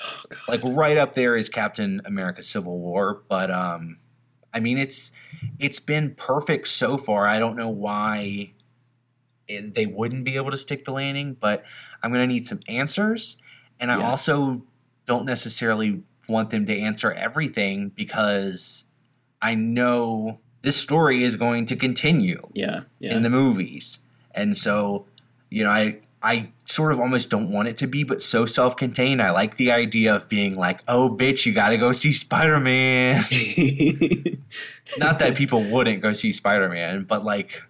oh like right up there is Captain America Civil War, but um I mean it's it's been perfect so far. I don't know why it, they wouldn't be able to stick the landing, but I'm going to need some answers and I Yes. also don't necessarily want them to answer everything because I know this story is going to continue yeah, yeah. in the movies. And so, you know, I I sort of almost don't want it to be, but so self-contained. I like the idea of being like, "Oh, bitch, you got to go see Spider-Man." Not that people wouldn't go see Spider-Man, but like,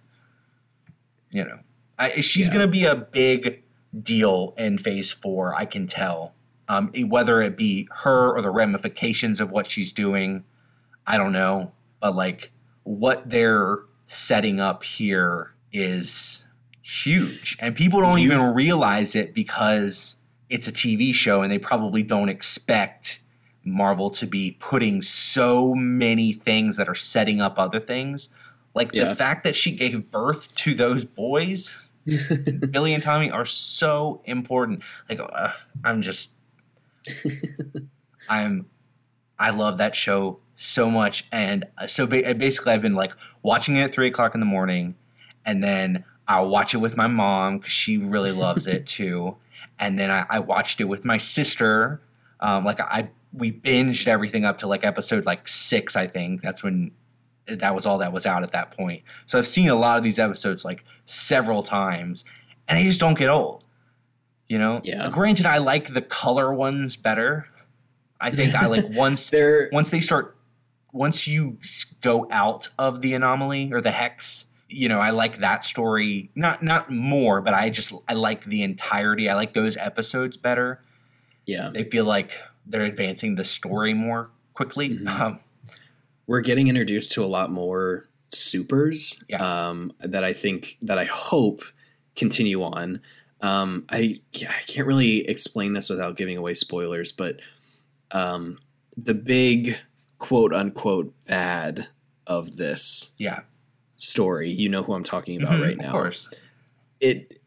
you know, I, she's Yeah. going to be a big deal in Phase Four. I can tell. Um, whether it be her or the ramifications of what she's doing, I don't know. But like, what they're setting up here is huge, and people don't You've- even realize it because it's a TV show, and they probably don't expect Marvel to be putting so many things that are setting up other things. Like Yeah. the fact that she gave birth to those boys, Billy and Tommy, are so important. Like uh, I'm just, I'm, I love that show so much, and uh, so ba- basically I've been like watching it at three o'clock in the morning, and then I'll watch it with my mom because she really loves it too, and then I, I watched it with my sister Um, like I we binged everything up to like episode like six, I think. That's when that was all that was out at that point. So I've seen a lot of these episodes like several times, and they just don't get old. You know. Yeah. Granted, I like the color ones better. I think I like once They're once they start once you go out of the anomaly or the hex you know i like that story not not more but i just i like the entirety i like those episodes better yeah. they feel like they're advancing the story more quickly Mhm. um, we're getting introduced to a lot more supers Yeah. um, that I think that I hope continue on. Um, I I can't really explain this without giving away spoilers, but um, the big quote unquote bad of this yeah story, you know who I'm talking about Mhm, right now. of course It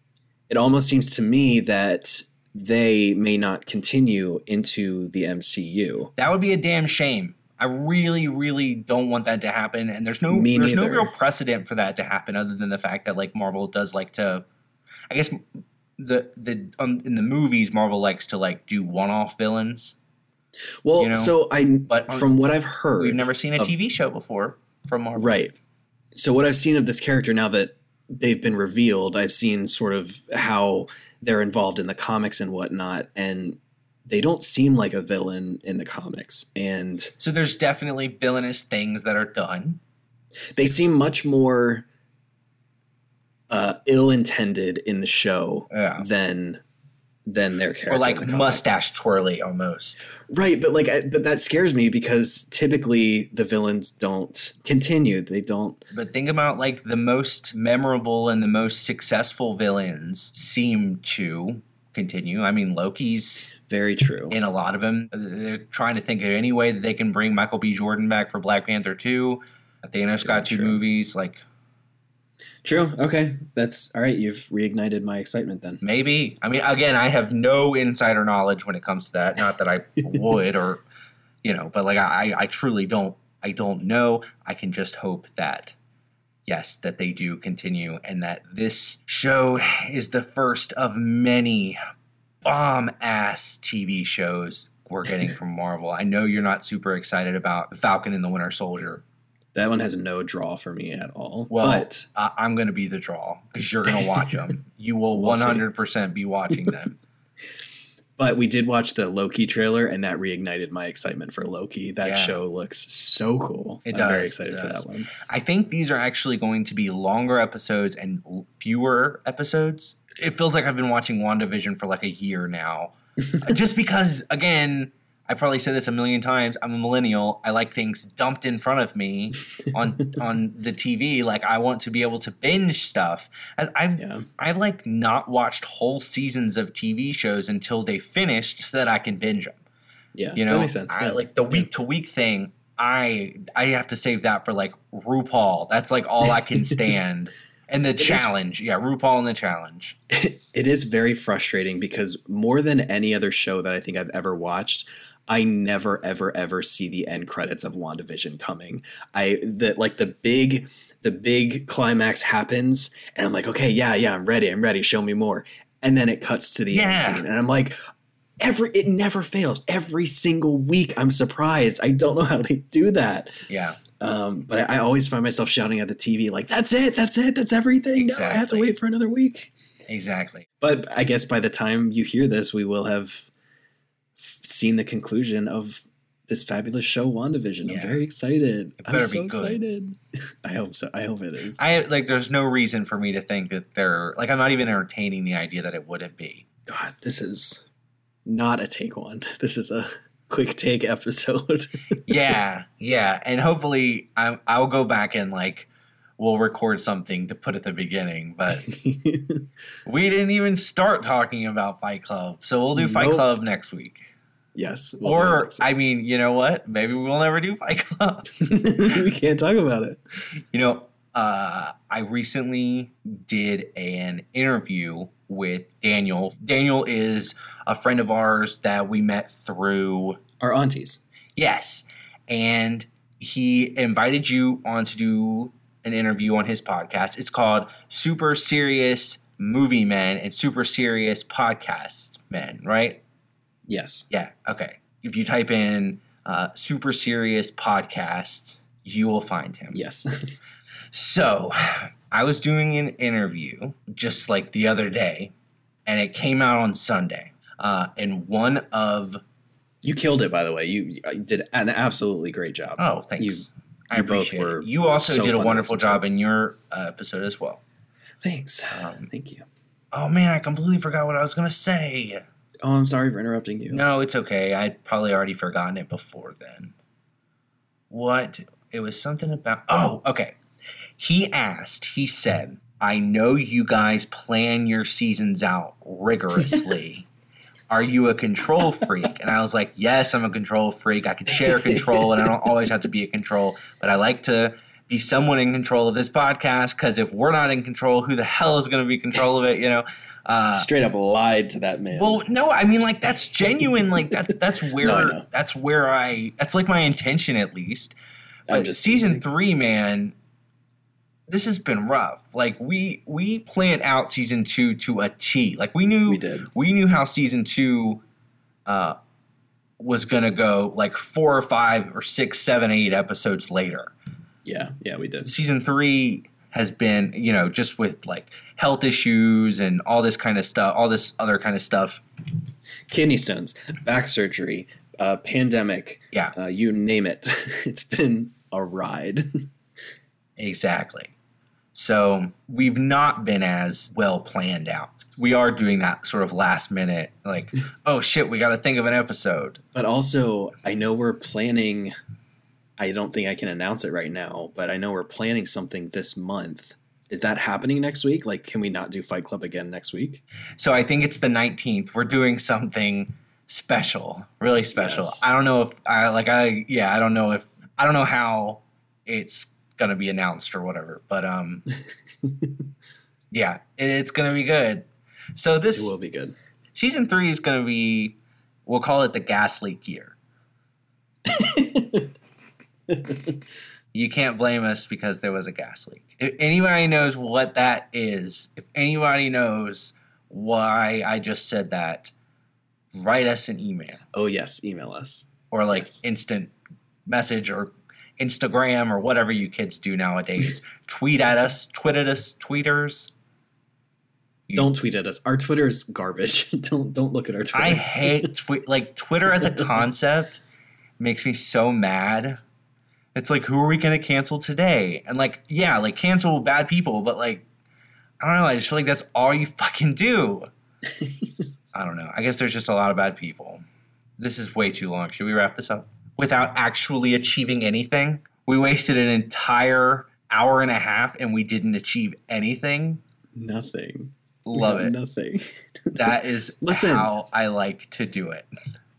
it almost seems to me that they may not continue into the MCU. that would be a damn shame i really really don't want that to happen and there's no Me there's no real precedent for that to happen other than the fact that like marvel does like to i guess the the um, in the movies marvel likes to like do one-off villains Well, You know, so I but from what I've heard, We've never seen a of- TV show before from Marvel. Right. So what I've seen of this character now that they've been revealed, I've seen sort of how they're involved in the comics and whatnot, and they don't seem like a villain in the comics, and So there's definitely villainous things that are done. they seem much more uh, ill-intended in the show Yeah. than than their character Or like mustache twirly almost. right? But like, I, but that scares me because typically the villains don't continue; they don't. But think about like the most memorable and the most successful villains seem to continue. I mean, Loki's Very true. in a lot of them. They're trying to think of any way that they can bring Michael B. Jordan back for Black Panther 2. Thanos got two true. movies. Like, True. Okay, that's all right. You've reignited my excitement then. maybe. I mean, again, I have no insider knowledge when it comes to that. Not that I would or, you know, but like I, I truly don't. I don't know. I can just hope that, yes, that they do continue and that this show is the first of many bomb ass TV shows we're getting from Marvel. I know you're not super excited about Falcon and the Winter Soldier. That one has no draw for me at all. Well, but I I'm going to be the draw because you're going to watch them. You will We'll 100% be watching them. but we did watch the Loki trailer, and that reignited my excitement for Loki. That Yeah. show looks so cool. It does. I'm very excited it for that one. I think these are actually going to be longer episodes and fewer episodes. It feels like I've been watching WandaVision for like a year now. Just because, again, I probably said this a million times. I'm a millennial. I like things dumped in front of me on on the TV. Like I want to be able to binge stuff. I've Yeah, I've like not watched whole seasons of TV shows until they finished so that I can binge them. yeah, You know, that makes sense. I, Yeah. like the week to week thing. I I have to save that for like RuPaul. That's like all I can stand. and the is- challenge, yeah, RuPaul and the challenge. it is very frustrating because more than any other show that I think I've ever watched, I never ever ever see the end credits of WandaVision coming. I that like the big the big climax happens and I'm like, okay, yeah, yeah, I'm ready. I'm ready. Show me more. And then it cuts to the end scene and I'm like every it never fails. Every single week I'm surprised. I don't know how they do that. Yeah, Um, but I, I always find myself shouting at the TV like, "That's it, that's it, that's everything." No, I have to wait for another week. exactly. But I guess by the time you hear this, we will have seen the conclusion of this fabulous show, WandaVision. Yeah. I'm very excited. It I'm so excited. I hope so. I hope it is. I like. There's no reason for me to think that they're like. I'm not even entertaining the idea that it wouldn't be. God, this is not a take one. This is a quick take episode. yeah, yeah, and hopefully I, I'll go back and like we'll record something to put at the beginning. But we didn't even start talking about Fight Club, so we'll do Fight Nope. Club next week. Yes. we'll or. I mean, you know what? Maybe we'll never do Fight Club. we can't talk about it. you know, uh, I recently did an interview with Daniel. Daniel is a friend of ours that we met through Our aunties. Yes. And he invited you on to do an interview on his podcast. It's called Super Serious Movie Men and Super Serious Podcast Men, right? Yes. Yeah, okay. If you type in uh, super serious podcast, you will find him. Yes. So, I was doing an interview just like the other day, and it came out on Sunday. Uh, and one of you killed it, by the way. You, you did an absolutely great job. oh, thanks, You- I you both appreciate were it. You also so did a wonderful job in your uh, episode as well. Thanks. Um, Thank you. oh man, I completely forgot what I was gonna say. Oh, I'm sorry for interrupting you. No, it's okay. I'd probably already forgotten it before then. What? It was something about. Oh, okay. He asked, he said, I know you guys plan your seasons out rigorously. Are you a control freak? And I was like, Yes, I'm a control freak. I can share control, and I don't always have to be a control, but I like to be someone in control of this podcast because if we're not in control, who the hell is going to be control of it? You know? Uh, Straight up lied to that man. well, no, I mean like that's genuine. Like that's that's where No, that's where I that's like my intention at least. But just season teasing. three, man, this has been rough. Like we we planned out season two to a T. Like we knew we did. we knew how season two uh, was gonna go. Like four or five or six, seven, eight episodes later Yeah, yeah, we did. season three has been you know just with like health issues and all this kind of stuff all this other kind of stuff Kidney stones, back surgery, uh, pandemic, yeah uh, you name it. it's been a ride. exactly so we've not been as well planned out we are doing that sort of last minute like oh shit we got to think of an episode But also, I know we're planning. I don't think I can announce it right now, but I know we're planning something this month. Is that happening next week? Like, can we not do Fight Club again next week? so i think it's the 19th we're doing something special really special Yes. i don't know if i like i yeah i don't know if i don't know how it's gonna be announced or whatever but um yeah it, it's gonna be good so It this will be good. season three is gonna be we'll call it the gas leak year you can't blame us because there was a gas leak if anybody knows what that is if anybody knows why i just said that write us an email oh yes, email us. or like Yes. instant message or Instagram or whatever you kids do nowadays. tweet at us, tweet at us, tweeters. You- Don't tweet at us. Our Twitter is garbage. don't don't look at our Twitter. I hate tweet like Twitter as a concept makes me so mad. It's like who are we going to cancel today? And like yeah, like cancel bad people, but like I don't know, I just feel like that's all you fucking do. I don't know. I guess there's just a lot of bad people. This is way too long. Should we wrap this up? Without actually achieving anything? We wasted an entire hour and a half and we didn't achieve anything. Nothing. Love it. Nothing. That is Listen. how I like to do it.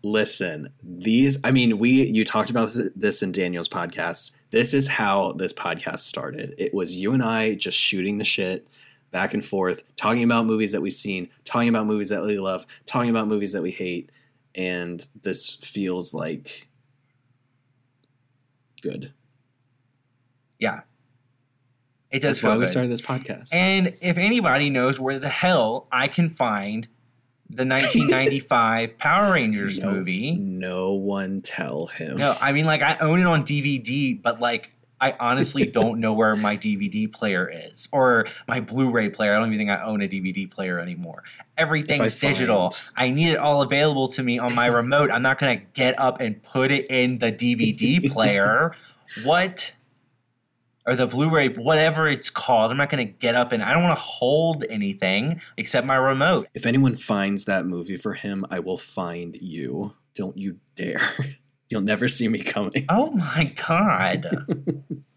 Listen, these, I mean, we, you talked about this in Daniel's podcast. This is how this podcast started. It was you and I just shooting the shit back and forth, talking about movies that we've seen, talking about movies that we love, talking about movies that we hate. And this feels like good. Yeah. It does That's feel why we started this podcast. And if anybody knows where the hell I can find the 1995 Power Rangers No. movie, no one tell him. no, I mean like I own it on DVD, but like I honestly don't know where my DVD player is or my Blu-ray player. I don't even think I own a DVD player anymore. Everything's If I digital. find- I need it all available to me on my remote. I'm not going to get up and put it in the DVD player. what? Or the Blu-ray, whatever it's called. I'm not going to get up and I don't want to hold anything except my remote. If anyone finds that movie for him, I will find you. Don't you dare. You'll never see me coming. Oh my god.